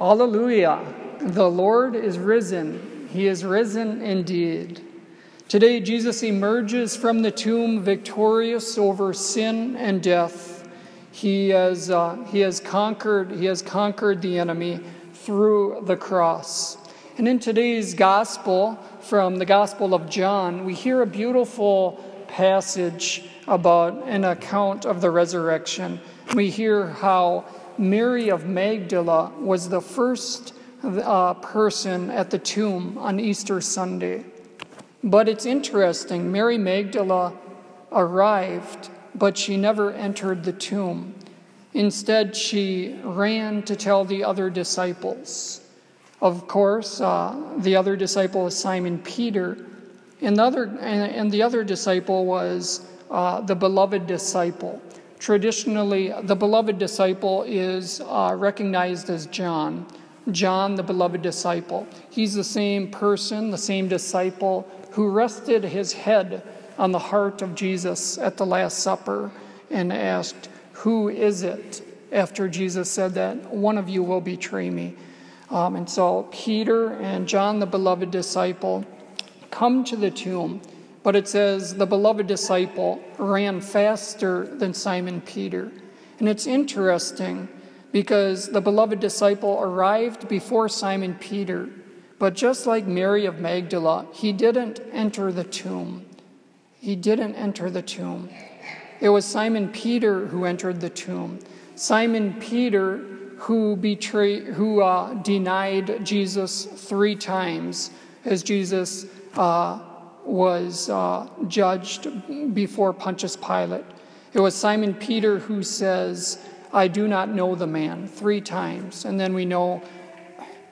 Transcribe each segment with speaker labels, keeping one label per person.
Speaker 1: Alleluia! The Lord is risen. He is risen indeed. Today, Jesus emerges from the tomb victorious over sin and death. He has, uh, he has conquered, he has conquered the enemy through the cross. And in today's gospel, from the Gospel of John, we hear a beautiful passage about an account of the resurrection. We hear how Mary of Magdala was the first uh, person at the tomb on Easter Sunday. But it's interesting, Mary Magdala arrived, but she never entered the tomb. Instead, she ran to tell the other disciples. Of course, uh, the other disciple was Simon Peter, and the other, and, and the other disciple was uh, the beloved disciple. Traditionally, the beloved disciple is uh, recognized as John. John, the beloved disciple. He's the same person, the same disciple who rested his head on the heart of Jesus at the Last Supper and asked, Who is it? after Jesus said that one of you will betray me. Um, and so Peter and John, the beloved disciple, come to the tomb. But it says the beloved disciple ran faster than Simon Peter. And it's interesting because the beloved disciple arrived before Simon Peter. But just like Mary of Magdala, he didn't enter the tomb. He didn't enter the tomb. It was Simon Peter who entered the tomb. Simon Peter who betrayed, who uh, denied Jesus three times as Jesus uh, was uh, judged before Pontius Pilate. It was Simon Peter who says, I do not know the man, three times. And then we know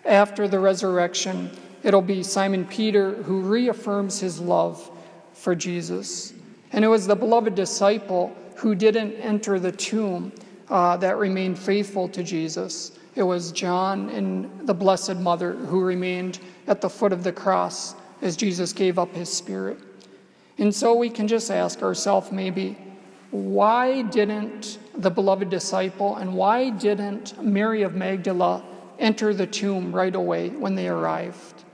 Speaker 1: after the resurrection, it'll be Simon Peter who reaffirms his love for Jesus. And it was the beloved disciple who didn't enter the tomb uh, that remained faithful to Jesus. It was John and the Blessed Mother who remained at the foot of the cross as Jesus gave up his spirit. And so we can just ask ourselves maybe, why didn't the beloved disciple and why didn't Mary of Magdala enter the tomb right away when they arrived?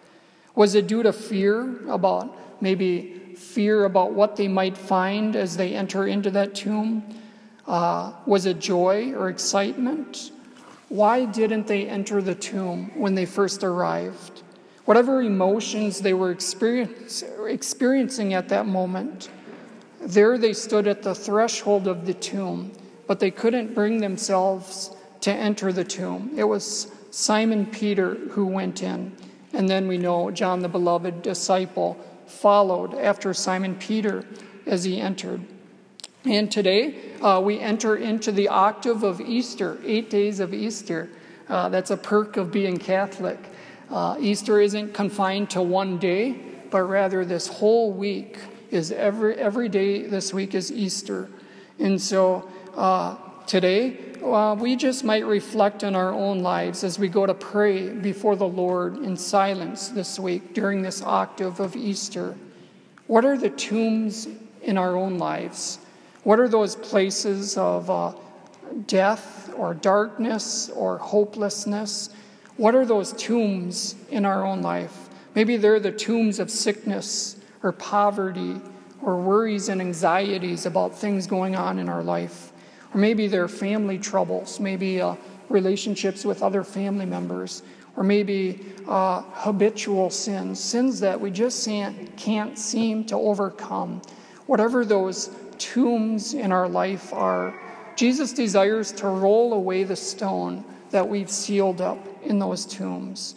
Speaker 1: Was it due to fear about maybe fear about what they might find as they enter into that tomb? Uh, was it joy or excitement? Why didn't they enter the tomb when they first arrived? Whatever emotions they were experience, experiencing at that moment. There they stood at the threshold of the tomb, but they couldn't bring themselves to enter the tomb. It was Simon Peter who went in. And then we know John the beloved disciple followed after Simon Peter as he entered. And today uh, we enter into the octave of Easter, eight days of Easter. Uh, that's a perk of being Catholic. Uh, Easter isn't confined to one day, but rather this whole week is every, every day this week is Easter. And so uh, today, uh, we just might reflect on our own lives as we go to pray before the Lord in silence this week during this octave of Easter. What are the tombs in our own lives? What are those places of uh, death or darkness or hopelessness? What are those tombs in our own life? Maybe they're the tombs of sickness or poverty or worries and anxieties about things going on in our life. Or maybe they're family troubles, maybe uh, relationships with other family members, or maybe uh, habitual sins, sins that we just can't seem to overcome. Whatever those tombs in our life are, Jesus desires to roll away the stone that we've sealed up in those tombs.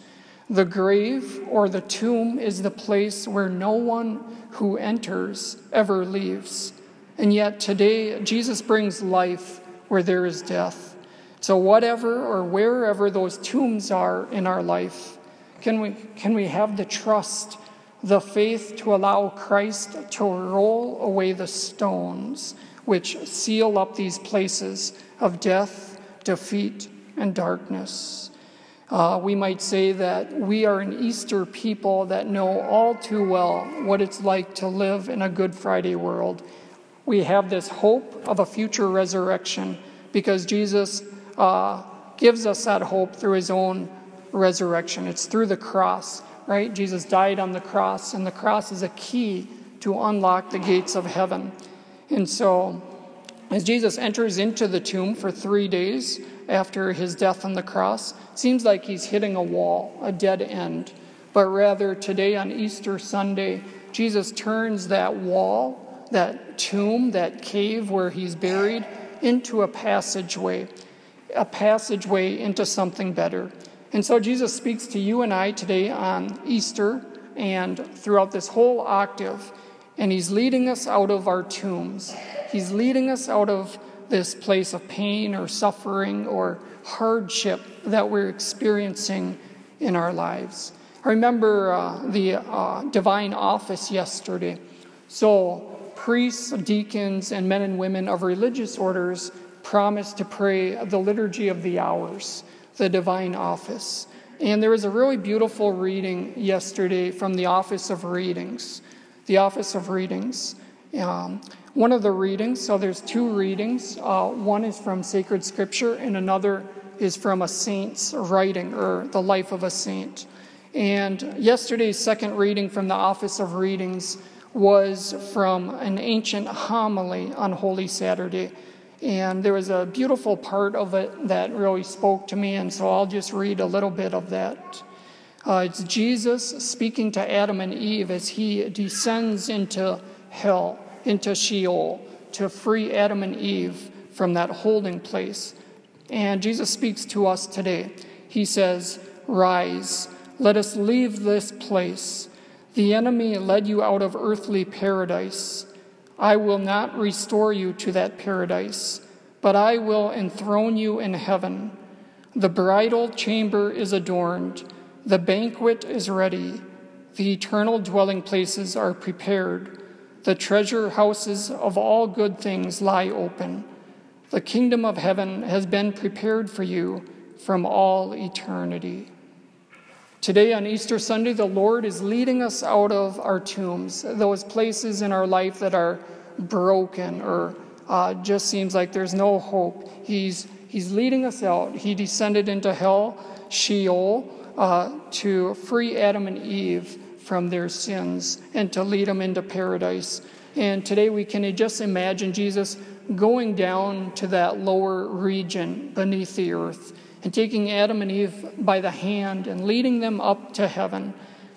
Speaker 1: The grave or the tomb is the place where no one who enters ever leaves. And yet today, Jesus brings life where there is death. So, whatever or wherever those tombs are in our life, can we, can we have the trust, the faith to allow Christ to roll away the stones which seal up these places of death, defeat, and darkness. Uh, we might say that we are an Easter people that know all too well what it's like to live in a Good Friday world. We have this hope of a future resurrection because Jesus uh, gives us that hope through his own resurrection. It's through the cross, right? Jesus died on the cross, and the cross is a key to unlock the gates of heaven. And so, as Jesus enters into the tomb for three days after his death on the cross, seems like he's hitting a wall, a dead end. But rather, today on Easter Sunday, Jesus turns that wall, that tomb, that cave where he's buried, into a passageway, a passageway into something better. And so Jesus speaks to you and I today on Easter and throughout this whole octave, and he's leading us out of our tombs. He's leading us out of this place of pain or suffering or hardship that we're experiencing in our lives. I remember uh, the uh, divine office yesterday. So, priests, deacons, and men and women of religious orders promised to pray the Liturgy of the Hours, the divine office. And there was a really beautiful reading yesterday from the Office of Readings. The Office of Readings. Um, one of the readings, so there's two readings. Uh, one is from sacred scripture, and another is from a saint's writing or the life of a saint. And yesterday's second reading from the Office of Readings was from an ancient homily on Holy Saturday. And there was a beautiful part of it that really spoke to me, and so I'll just read a little bit of that. Uh, it's Jesus speaking to Adam and Eve as he descends into hell, into Sheol, to free Adam and Eve from that holding place. And Jesus speaks to us today. He says, Rise let us leave this place. The enemy led you out of earthly paradise. I will not restore you to that paradise, but I will enthrone you in heaven. The bridal chamber is adorned, the banquet is ready, the eternal dwelling places are prepared, the treasure houses of all good things lie open. The kingdom of heaven has been prepared for you from all eternity. Today on Easter Sunday, the Lord is leading us out of our tombs, those places in our life that are broken or uh, just seems like there's no hope. He's, he's leading us out. He descended into hell, Sheol, uh, to free Adam and Eve from their sins and to lead them into paradise. And today we can just imagine Jesus going down to that lower region beneath the earth and taking Adam and Eve by the hand and leading them up to heaven.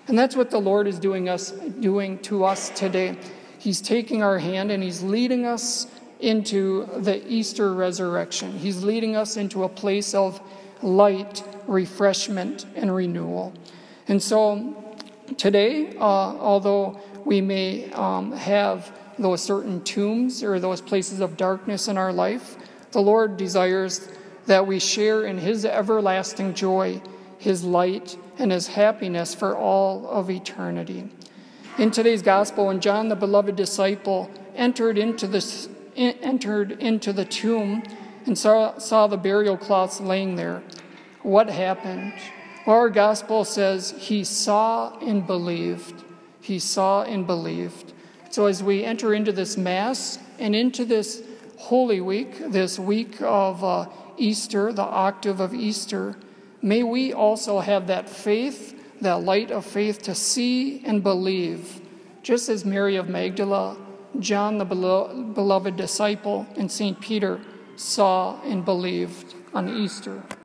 Speaker 1: And that's what the Lord is doing us doing to us today. He's taking our hand and he's leading us into the Easter resurrection. He's leading us into a place of light, refreshment, and renewal. And so today, uh, although we may um, have those certain tombs or those places of darkness in our life, the Lord desires that we share in His everlasting joy, His light, and His happiness for all of eternity. In today's gospel, when John, the beloved disciple, entered into the, entered into the tomb and saw, saw the burial cloths laying there, what happened? Our gospel says he saw and believed. He saw and believed. So as we enter into this Mass and into this Holy Week, this week of uh, Easter, the octave of Easter, may we also have that faith, that light of faith to see and believe, just as Mary of Magdala, John, the beloved disciple, and St. Peter saw and believed on Easter.